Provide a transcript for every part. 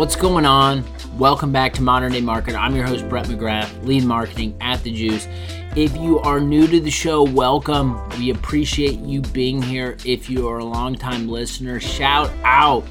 What's going on? Welcome back to Modern Day Marketer. I'm your host, Brett McGrath, lead marketing at The Juice. If you are new to the show, welcome. We appreciate you being here. If you are a longtime listener, shout out.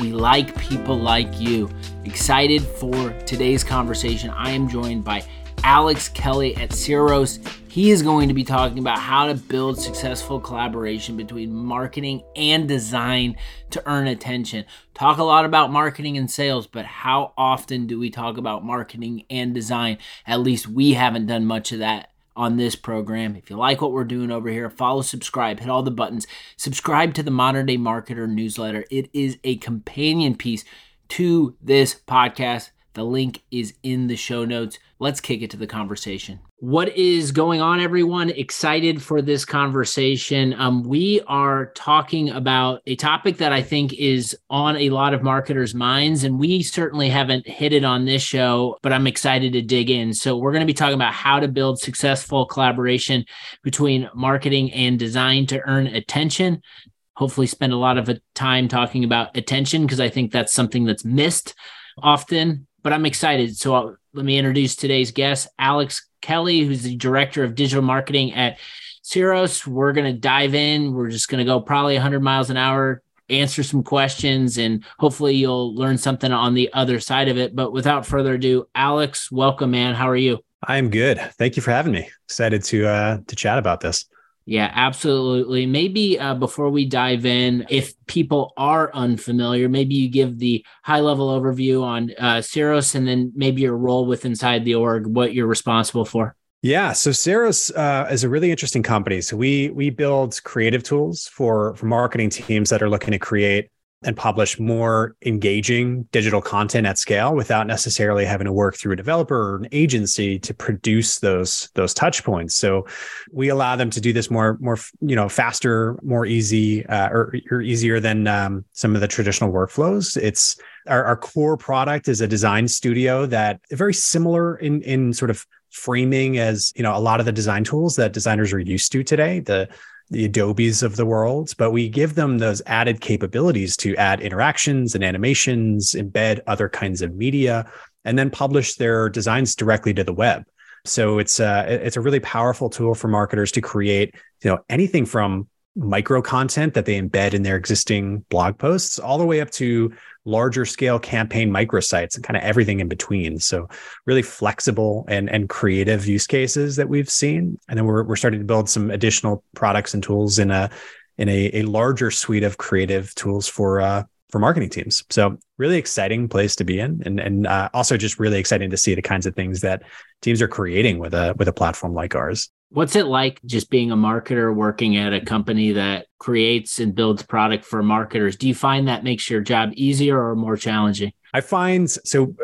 We like people like you. Excited for today's conversation. I am joined by Alex Kelly at Ceros. He is going to be talking about how to build successful collaboration between marketing and design to earn attention. Talk a lot about marketing and sales, but how often do we talk about marketing and design? At least we haven't done much of that on this program. If you like what we're doing over here, follow, subscribe, hit all the buttons. Subscribe to the Modern Day Marketer newsletter. It is a companion piece to this podcast. The link is in the show notes. Let's kick it to the conversation. What is going on, everyone? Excited for this conversation. Um, we are talking about a topic that I think is on a lot of marketers' minds, and we certainly haven't hit it on this show, but I'm excited to dig in. So, we're going to be talking about how to build successful collaboration between marketing and design to earn attention. Hopefully, spend a lot of time talking about attention because I think that's something that's missed often, but I'm excited. So, I'll, let me introduce today's guest, Alex Kelly, who's the director of digital marketing at Ceros. We're going to dive in. We're just going to go probably 100 miles an hour, answer some questions, and hopefully you'll learn something on the other side of it. But without further ado, Alex, welcome, man. How are you? I'm good. Thank you for having me. Excited to uh, to chat about this. Yeah, absolutely. Maybe uh, before we dive in, if people are unfamiliar, maybe you give the high level overview on uh, and then maybe your role with inside the org, what you're responsible for. Yeah, so Ceros uh, is a really interesting company. So we we build creative tools for for marketing teams that are looking to create and publish more engaging digital content at scale without necessarily having to work through a developer or an agency to produce those those touch points. So we allow them to do this more more you know faster more easy uh, or, or, easier than um, some of the traditional workflows. It's our, our core product is a design studio that very similar in in sort of framing as you know a lot of the design tools that designers are used to today. The the Adobes of the world, but we give them those added capabilities to add interactions and animations, embed other kinds of media, and then publish their designs directly to the web. So it's a, it's a really powerful tool for marketers to create, you know, anything from micro content that they embed in their existing blog posts all the way up to larger scale campaign microsites and kind of everything in between. So really flexible and, and creative use cases that we've seen. And then we're, we're starting to build some additional products and tools in a, in a, a larger suite of creative tools for, uh, for marketing teams. So really exciting place to be in, and and uh, also just really exciting to see the kinds of things that teams are creating with a with a platform like ours. What's it like just being a marketer working at a company that creates and builds product for marketers? Do you find that makes your job easier or more challenging? I find so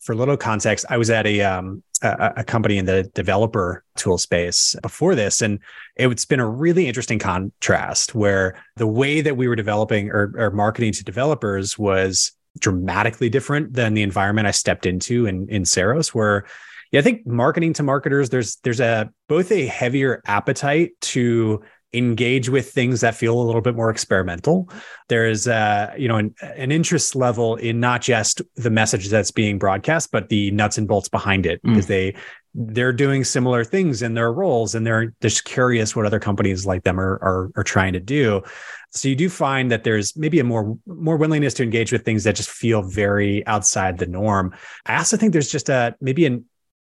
for a little context, I was at a um, a, company in the developer tool space before this, and it's been a really interesting contrast where the way that we were developing or, or marketing to developers was dramatically different than the environment I stepped into in in Ceros, where yeah, I think marketing to marketers, there's there's a both a heavier appetite to engage with things that feel a little bit more experimental. There's uh, you know an, an, interest level in not just the message that's being broadcast, but the nuts and bolts behind it, because mm. they they're doing similar things in their roles and they're just curious what other companies like them are, are, are trying to do. So you do find that there's maybe a more more willingness to engage with things that just feel very outside the norm. I also think there's just a maybe an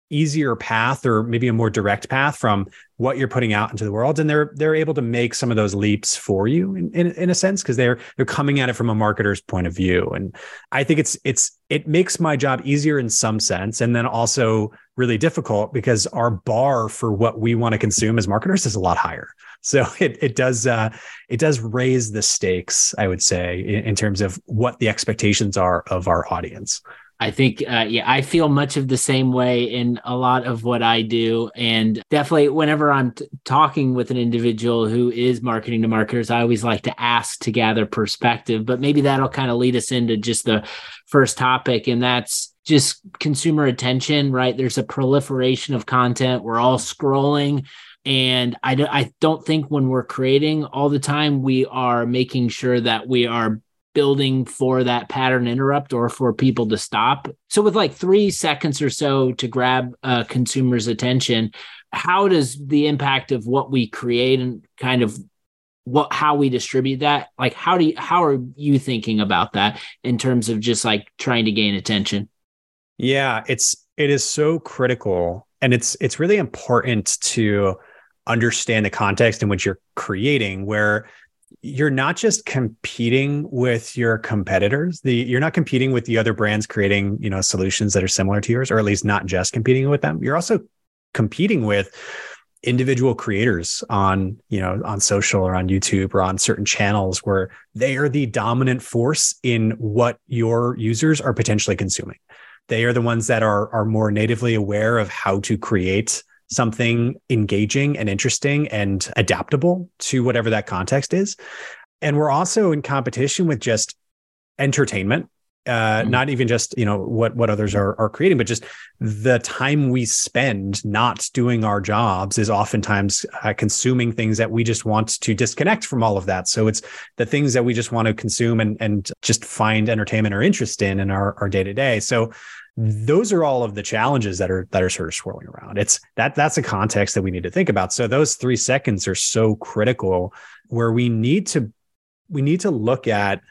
easier path or maybe a more direct path from what you're putting out into the world. And they're they're able to make some of those leaps for you in, in, in a sense because they're they're coming at it from a marketer's point of view. And i think it's it's it makes my job easier in some sense and then also really difficult because our bar for what we want to consume as marketers is a lot higher. So it it does uh, it does raise the stakes i would say in, in terms of what the expectations are of our audience I think, uh, yeah, I feel much of the same way in a lot of what I do. And definitely, whenever I'm t- talking with an individual who is marketing to marketers, I always like to ask to gather perspective. But maybe that'll kind of lead us into just the first topic, and that's just consumer attention, right? There's a proliferation of content. We're all scrolling. And I, I don't think when we're creating all the time, we are making sure that we are building for that pattern interrupt or for people to stop. So, with like three seconds or so to grab a consumer's attention, how does the impact of what we create and kind of what how we distribute that like how do you how are you thinking about that in terms of just like trying to gain attention yeah it's it is so critical and it's it's really important to understand the context in which you're creating where you're not just competing with your competitors. The you're not competing with the other brands creating you know solutions that are similar to yours or at least not just competing with them. You're also competing with individual creators on you know on social or on youtube or on certain channels where they are the dominant force in what your users are potentially consuming. They are the ones that are are more natively aware of how to create something engaging and interesting and adaptable to whatever that context is. And we're also in competition with just entertainment uh, mm-hmm. not even just you know what what others are are creating, but just the time we spend not doing our jobs is oftentimes uh, consuming things that we just want to disconnect from all of that. So it's the things that we just want to consume and and just find entertainment or interest in in our our day to day. So those are all of the challenges that are that are sort of swirling around. It's that that's a context that we need to think about. So those three seconds are so critical, where we need to we need to look at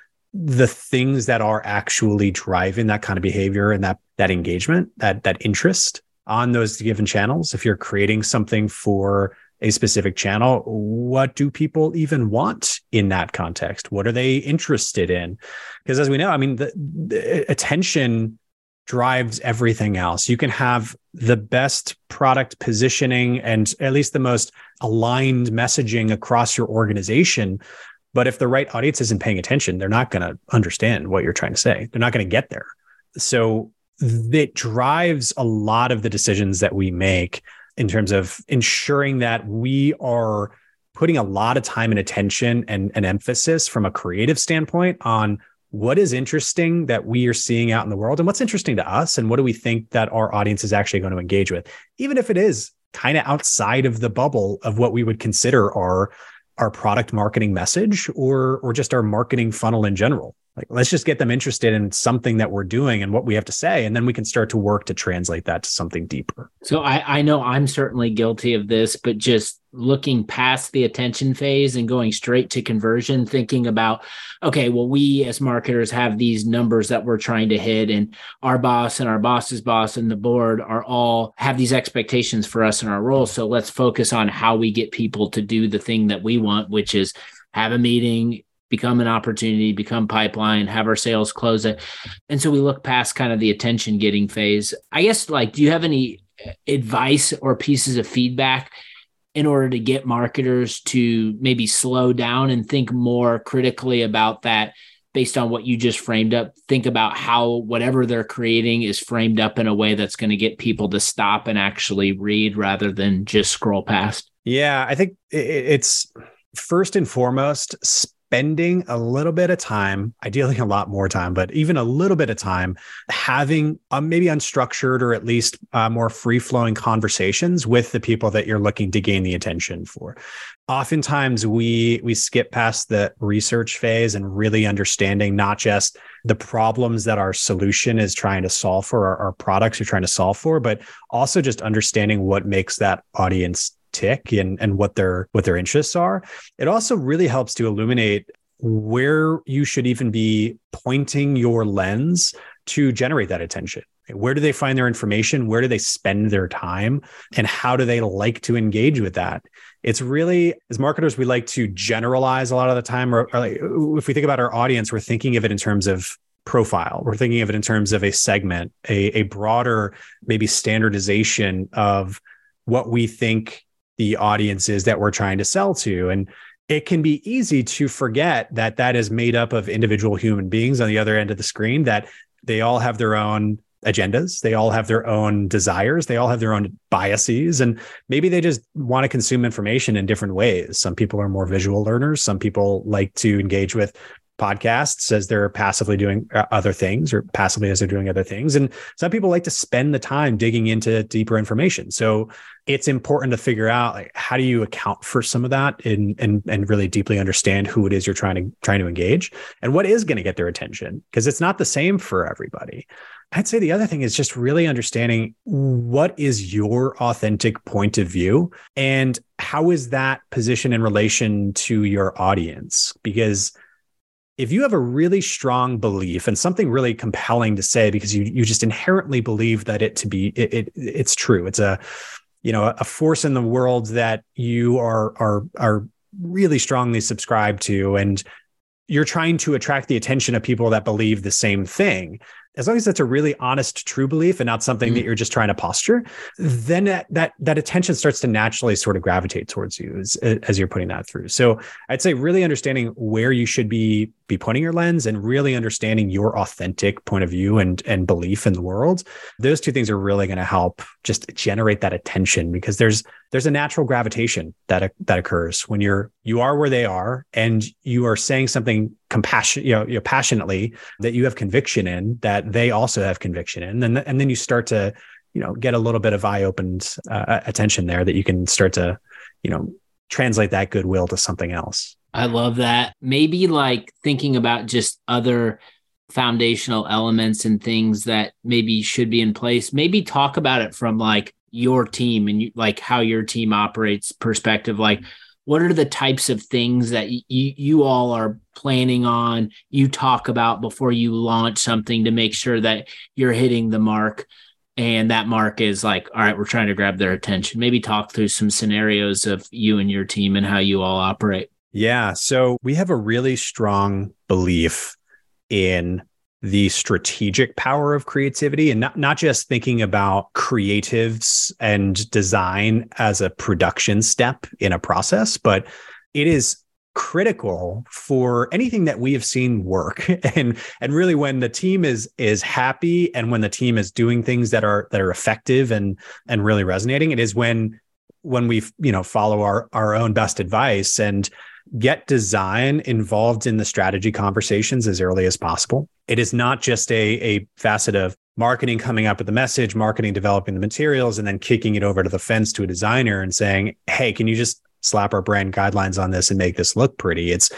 the things that are actually driving that kind of behavior and that that engagement, that that interest on those given channels. If you're creating something for a specific channel, what do people even want in that context? What are they interested in? Because as we know, I mean, the, the attention drives everything else. You can have the best product positioning and at least the most aligned messaging across your organization, but if the right audience isn't paying attention, they're not going to understand what you're trying to say. They're not going to get there. So it drives a lot of the decisions that we make in terms of ensuring that we are putting a lot of time and attention and, and emphasis from a creative standpoint on what is interesting that we are seeing out in the world and what's interesting to us and what do we think that our audience is actually going to engage with even if it is kind of outside of the bubble of what we would consider our our product marketing message or or just our marketing funnel in general like let's just get them interested in something that we're doing and what we have to say and then we can start to work to translate that to something deeper. So i i know i'm certainly guilty of this but just looking past the attention phase and going straight to conversion thinking about okay well we as marketers have these numbers that we're trying to hit and our boss and our boss's boss and the board are all have these expectations for us in our role. So let's focus on how we get people to do the thing that we want which is have a meeting become an opportunity, become pipeline, have our sales close it. And so we look past kind of the attention getting phase. I guess, like, do you have any uh, advice or pieces of feedback in order to get marketers to maybe slow down and think more critically about that? based on what you just framed up think about how whatever they're creating is framed up in a way that's going to get people to stop and actually read rather than just scroll past yeah i think it's first and foremost spending a little bit of time, ideally a lot more time, but even a little bit of time having uh, maybe unstructured or at least uh, more free flowing conversations with the people that you're looking to gain the attention for. Oftentimes we we skip past the research phase and really understanding not just the problems that our solution is trying to solve for, our, our products are trying to solve for, but also just understanding what makes that audience tick and, and what their what their interests are. It also really helps to illuminate where you should even be pointing your lens to generate that attention. Where do they find their information? Where do they spend their time? And how do they like to engage with that? It's really, as marketers, we like to generalize a lot of the time. Or, or like, if we think about our audience, we're thinking of it in terms of profile. We're thinking of it in terms of a segment, a, a broader, maybe standardization of what we think the audiences that we're trying to sell to. And it can be easy to forget that that is made up of individual human beings on the other end of the screen, that they all have their own agendas. They all have their own desires. They all have their own biases. And maybe they just want to consume information in different ways. Some people are more visual learners. Some people like to engage with podcasts as they're passively doing uh, other things or passively as they're doing other things. And some people like to spend the time digging into deeper information. So it's important to figure out like how do you account for some of that and and and really deeply understand who it is you're trying to trying to engage and what is going to get their attention because it's not the same for everybody. I'd say the other thing is just really understanding what is your authentic point of view and how is that position in relation to your audience because if you have a really strong belief and something really compelling to say because you you just inherently believe that it to be it, it it's true. It's a you know a force in the world that you are are are really strongly subscribed to and you're trying to attract the attention of people that believe the same thing. As long as that's a really honest true belief and not something mm-hmm. that you're just trying to posture then that, that that attention starts to naturally sort of gravitate towards you as, as you're putting that through. So i'd say really understanding where you should be be pointing your lens and really understanding your authentic point of view and and belief in the world those two things are really going to help just generate that attention because there's there's a natural gravitation that that occurs when you're you are where they are and you are saying something compassion you know, you know passionately that you have conviction in that they also have conviction in and then and then you start to you know get a little bit of eye opened uh, attention there that you can start to you know translate that goodwill to something else I love that. Maybe like thinking about just other foundational elements and things that maybe should be in place. Maybe talk about it from like your team and you, like how your team operates perspective. Like, what are the types of things that y- you all are planning on? You talk about before you launch something to make sure that you're hitting the mark and that mark is like all right we're trying to grab their attention maybe talk through some scenarios of you and your team and how you all operate yeah. So we have a really strong belief in the strategic power of creativity and not, not just thinking about creatives and design as a production step in a process, but it is critical for anything that we have seen work and and really when the team is is happy and when the team is doing things that are that are effective and and really resonating it is when when we you know follow our our own best advice and get design involved in the strategy conversations as early as possible. It is not just a, a facet of marketing coming up with the message, marketing developing the materials, and then kicking it over to the fence to a designer and saying, hey, can you just slap our brand guidelines on this and make this look pretty? It's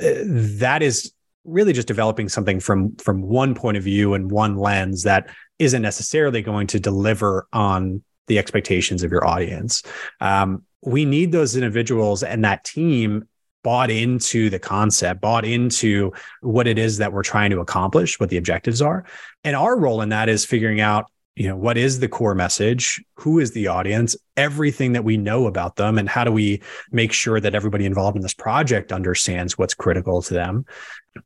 uh, that is really just developing something from from one point of view and one lens that isn't necessarily going to deliver on the expectations of your audience. Um, we need those individuals and that team bought into the concept, bought into what it is that we're trying to accomplish, what the objectives are. And our role in that is figuring out, you know, what is the core message? Who is the audience? Everything that we know about them and how do we make sure that everybody involved in this project understands what's critical to them?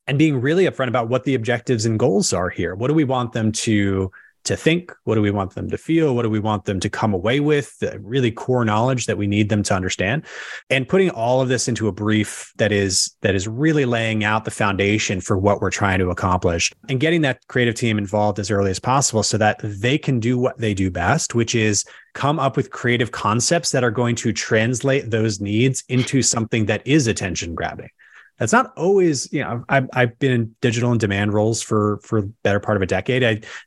And being really upfront about what the objectives and goals are here. What do we want them to to think? What do we want them to feel? What do we want them to come away with? The really core knowledge that we need them to understand. And putting all of this into a brief that is that is really laying out the foundation for what we're trying to accomplish and getting that creative team involved as early as possible so that they can do what they do best, which is come up with creative concepts that are going to translate those needs into something that is attention grabbing that's not always you know I've, I've been in digital and demand roles for for better part of a decade.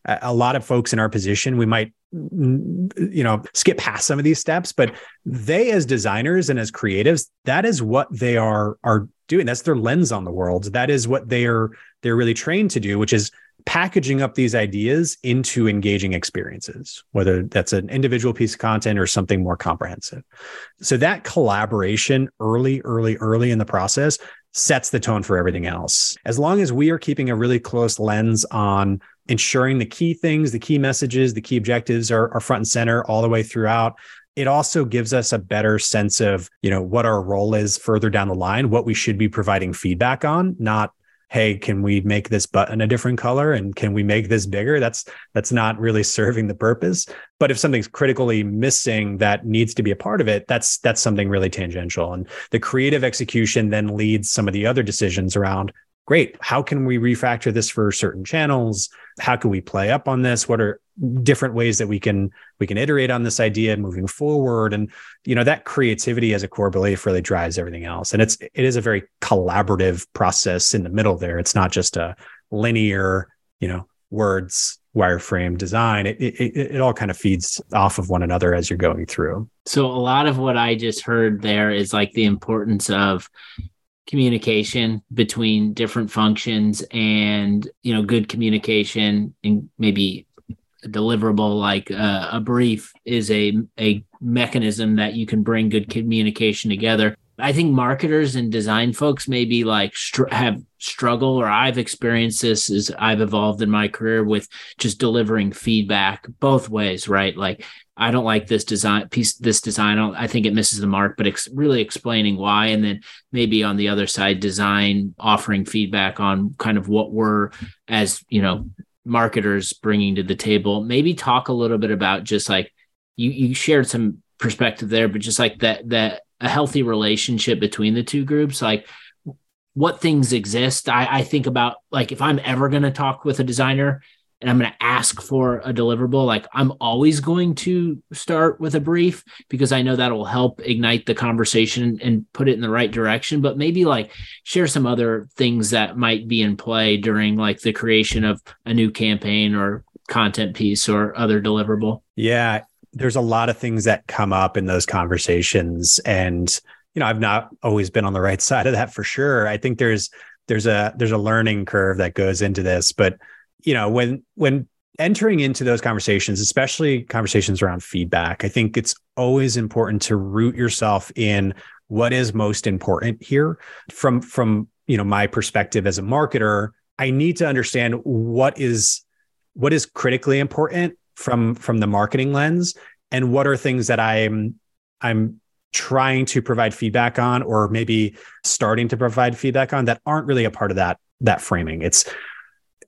I, a lot of folks in our position we might you know skip past some of these steps but they as designers and as creatives that is what they are are doing. That's their lens on the world. That is what they are they're really trained to do which is packaging up these ideas into engaging experiences, whether that's an individual piece of content or something more comprehensive. So that collaboration early, early, early in the process sets the tone for everything else. As long as we are keeping a really close lens on ensuring the key things, the key messages, the key objectives are, are front and center all the way throughout, it also gives us a better sense of you know what our role is further down the line what we should be providing feedback on not hey can we make this button a different color? And can we make this bigger? That's that's not really serving the purpose. But if something's critically missing that needs to be a part of it that's that's something really tangential. And the creative execution then leads some of the other decisions around great. How can we refactor this for certain channels? How can we play up on this? What are different ways that we can we can iterate on this idea moving forward? And you know that creativity as a core belief really drives everything else. And it's it is a very collaborative process in the middle there. It's not just a linear, you know, words wireframe design it, it, it all kind of feeds off of one another as you're going through so a lot of what i just heard there is like the importance of communication between different functions and you know good communication and maybe a deliverable like uh, a brief is a a mechanism that you can bring good communication together I think marketers and design folks maybe like str- have struggle or I've experienced this as I've evolved in my career with just delivering feedback both ways, right? Like I don't like this design piece, this design. I, I think it misses the mark, but ex- really explaining why. And then maybe on the other side, design offering feedback on kind of what we're as, you know, marketers bringing to the table. Maybe talk a little bit about just like you, you shared some perspective there, but just like that, that a healthy relationship between the two groups like what things exist i, I think about like if i'm ever going to talk with a designer and i'm going to ask for a deliverable like i'm always going to start with a brief because i know that'll help ignite the conversation and put it in the right direction. But maybe like share some other things that might be in play during like the creation of a new campaign or content piece or other deliverable. Yeah there's a lot of things that come up in those conversations and you know i've not always been on the right side of that for sure. I think there's there's a there's a learning curve that goes into this but you know when when entering into those conversations especially conversations around feedback i think it's always important to root yourself in what is most important here. From from you know my perspective as a marketer i need to understand what is what is critically important from from the marketing lens and what are things that i'm i'm trying to provide feedback on or maybe starting to provide feedback on that aren't really a part of that that framing. It's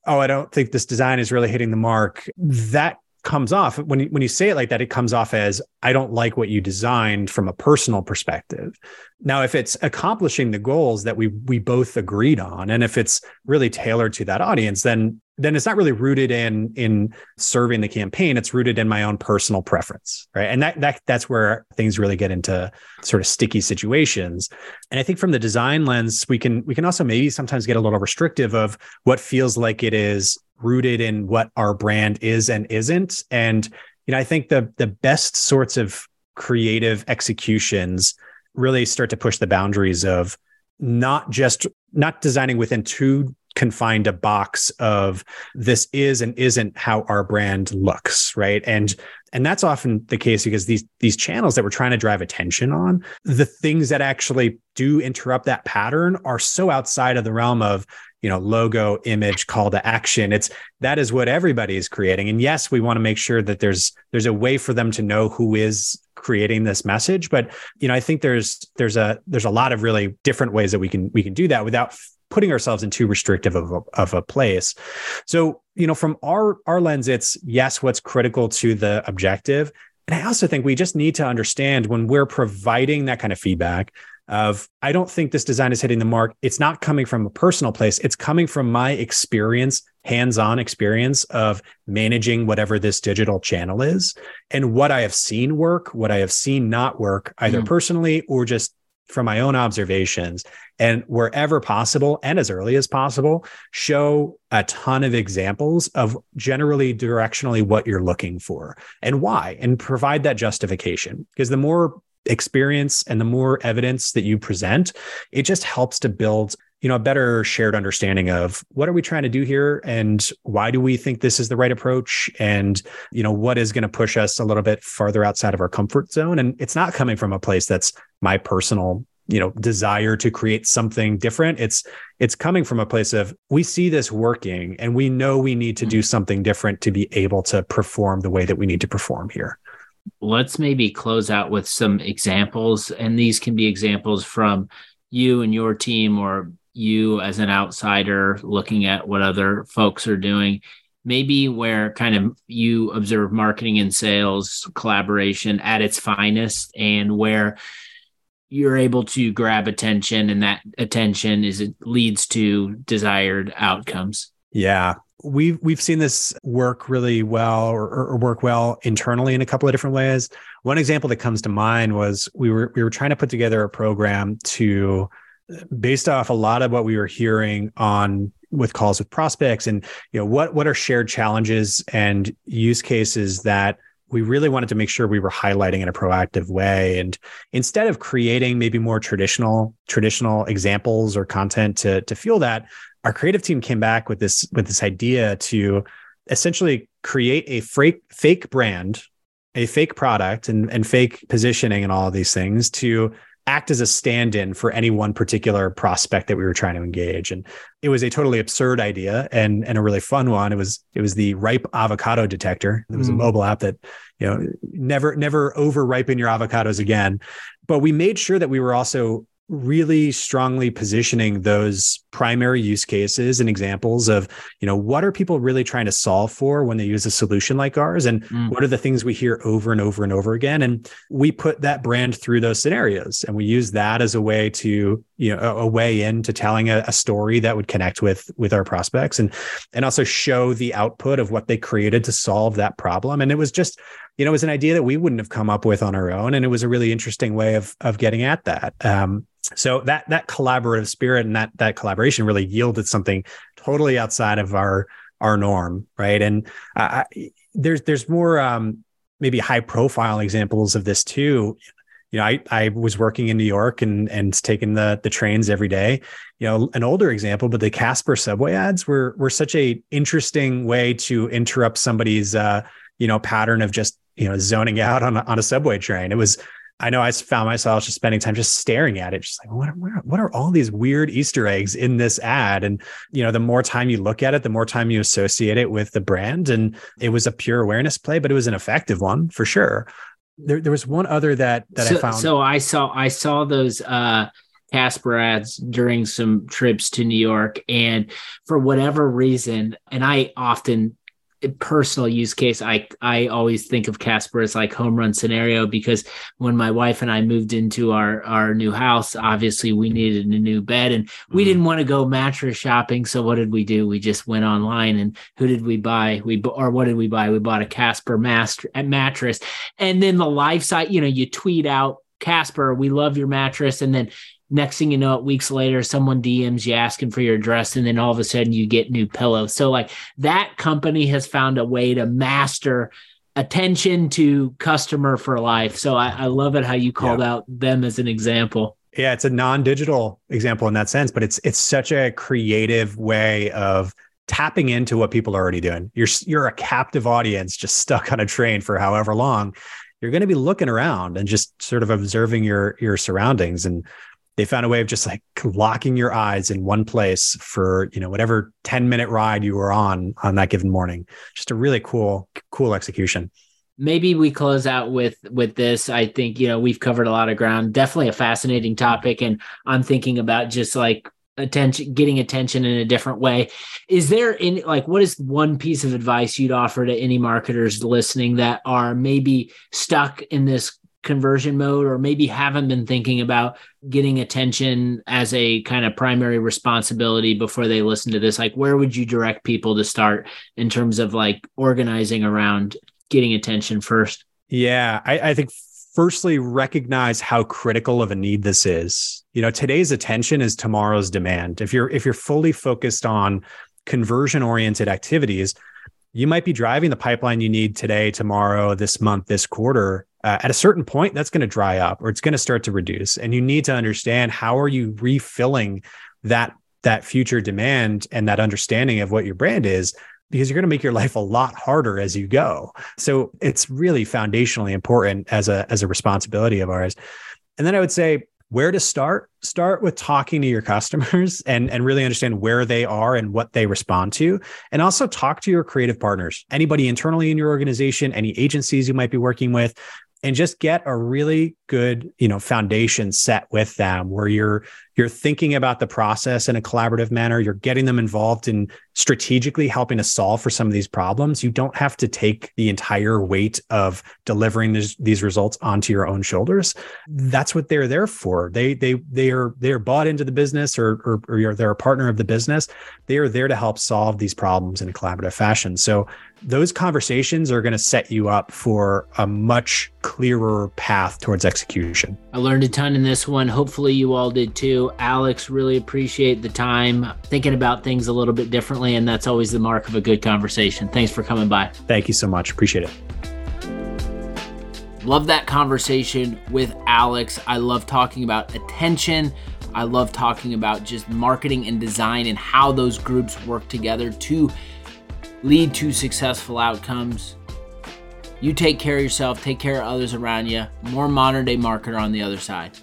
oh i don't think this design is really hitting the mark. That comes off when you, when you say it like that it comes off as i don't like what you designed from a personal perspective. Now if it's accomplishing the goals that we we both agreed on and if it's really tailored to that audience then then it's not really rooted in in serving the campaign. It's rooted in my own personal preference right? And that that that's where things really get into sort of sticky situations. And i think from the design lens we can we can also maybe sometimes get a little restrictive of what feels like it is rooted in what our brand is and isn't. And you know i think the the best sorts of creative executions really start to push the boundaries of not just not designing within two confined a box of this is and isn't how our brand looks right? And and that's often the case because these these channels that we're trying to drive attention on the things that actually do interrupt that pattern are so outside of the realm of you know logo image call to action. It's that is what everybody is creating. And yes we want to make sure that there's there's a way for them to know who is creating this message. But you know i think there's there's a there's a lot of really different ways that we can we can do that without putting ourselves in too restrictive of a, of a place. So, you know, from our our lens, it's yes, what's critical to the objective. And I also think we just need to understand when we're providing that kind of feedback of I don't think this design is hitting the mark. It's not coming from a personal place. It's coming from my experience, hands-on experience of managing whatever this digital channel is and what I have seen work, what I have seen not work either mm. personally or just from my own observations and wherever possible and as early as possible show a ton of examples of generally directionally what you're looking for and why and provide that justification. Because the more experience and the more evidence that you present it just helps to build you know a better shared understanding of what are we trying to do here and why do we think this is the right approach? And you know what is going to push us a little bit farther outside of our comfort zone? And it's not coming from a place that's my personal you know desire to create something different. It's it's coming from a place of we see this working and we know we need to do mm-hmm. something different to be able to perform the way that we need to perform here. Let's maybe close out with some examples and these can be examples from you and your team or you as an outsider looking at what other folks are doing maybe where kind of you observe marketing and sales collaboration at its finest and where you're able to grab attention and that attention is it leads to desired outcomes. Yeah. We've we've seen this work really well or, or, work well internally in a couple of different ways. One example that comes to mind was we were we were trying to put together a program to based off a lot of what we were hearing on with calls with prospects and you know what what are shared challenges and use cases that we really wanted to make sure we were highlighting in a proactive way. And instead of creating maybe more traditional traditional examples or content to to fuel that our creative team came back with this with this idea to essentially create a fake fake brand a fake product and, and fake positioning and all of these things to act as a stand-in for any one particular prospect that we were trying to engage. And it was a totally absurd idea and and a really fun one. It was it was the ripe avocado detector. It was mm. a mobile app that you know never never over ripen your avocados again. But we made sure that we were also really strongly positioning those primary use cases and examples of you know what are people really trying to solve for when they use a solution like ours? And mm. what are the things we hear over and over and over again? And we put that brand through those scenarios and we use that as a way to you know a, way into telling a, a, story that would connect with with our prospects and and also show the output of what they created to solve that problem. And it was just you know it was an idea that we wouldn't have come up with on our own and it was a really interesting way of of getting at that. Um, so that that collaborative spirit and that that collaboration really yielded something totally outside of our our norm right? And uh, there's there's more um, maybe high profile examples of this too. You know, I, I was working in New York and and taking the the trains every day. You know, an older example, but the Casper subway ads were were such a interesting way to interrupt somebody's uh, you know pattern of just you know zoning out on a, on a subway train. It was I know I found myself just spending time just staring at it, just like what are, what are all these weird Easter eggs in this ad? And you know, the more time you look at it, the more time you associate it with the brand. And it was a pure awareness play, but it was an effective one for sure. There, there was one other that that so, I found. So I saw I saw those uh Casper ads during some trips to New York, and for whatever reason, and I often personal use case, I I always think of Casper as like home run scenario because when my wife and I moved into our our new house, obviously we needed a new bed and we mm-hmm. didn't want to go mattress shopping. So what did we do? We just went online and who did we buy? We or what did we buy? We bought a Casper master mattress, and then the life site. You know, you tweet out Casper, we love your mattress, and then next thing you know it weeks later someone dms you asking for your address and then all of a sudden you get new pillows. So like that company has found a way to master attention to customer for life. So i, I love it how you called yeah. out them as an example. Yeah it's a non-digital example in that sense but it's it's such a creative way of tapping into what people are already doing. You're you're a captive audience just stuck on a train for however long you're going to be looking around and just sort of observing your your surroundings. And they found a way of just like locking your eyes in one place for you know whatever 10 minute ride you were on on that given morning. Just a really cool cool execution. Maybe we close out with with this. I think you know we've covered a lot of ground. Definitely a fascinating topic. And i'm thinking about just like attention getting attention in a different way. Is there any like what is one piece of advice you'd offer to any marketers listening that are maybe stuck in this conversion mode or maybe haven't been thinking about getting attention as a kind of primary responsibility before they listen to this? Like where would you direct people to start in terms of like organizing around getting attention first? Yeah i, I think firstly recognize how critical of a need this is. You know today's attention is tomorrow's demand. If you're if you're fully focused on conversion oriented activities you might be driving the pipeline you need today tomorrow this month this quarter. Uh, at a certain point that's going to dry up or it's going to start to reduce. And you need to understand how are you refilling that that future demand and that understanding of what your brand is because you're going to make your life a lot harder as you go. So it's really foundationally important as a as a responsibility of ours. And then i would say where to start start with talking to your customers and and really understand where they are and what they respond to. And also talk to your creative partners anybody internally in your organization any agencies you might be working with and just get a really good you know foundation set with them where you're you're thinking about the process in a collaborative manner. You're getting them involved in strategically helping to solve for some of these problems. You don't have to take the entire weight of delivering this, these results onto your own shoulders. That's what they're there for. They they they are they're bought into the business or or, or they're a partner of the business. They are there to help solve these problems in a collaborative fashion. So those conversations are going to set you up for a much clearer path towards execution. I learned a ton in this one. Hopefully, you all did too. Alex, really appreciate the time thinking about things a little bit differently. And that's always the mark of a good conversation. Thanks for coming by. Thank you so much. Appreciate it. Love that conversation with Alex. I love talking about attention. I love talking about just marketing and design and how those groups work together to lead to successful outcomes. You take care of yourself, take care of others around you. More modern day marketer on the other side.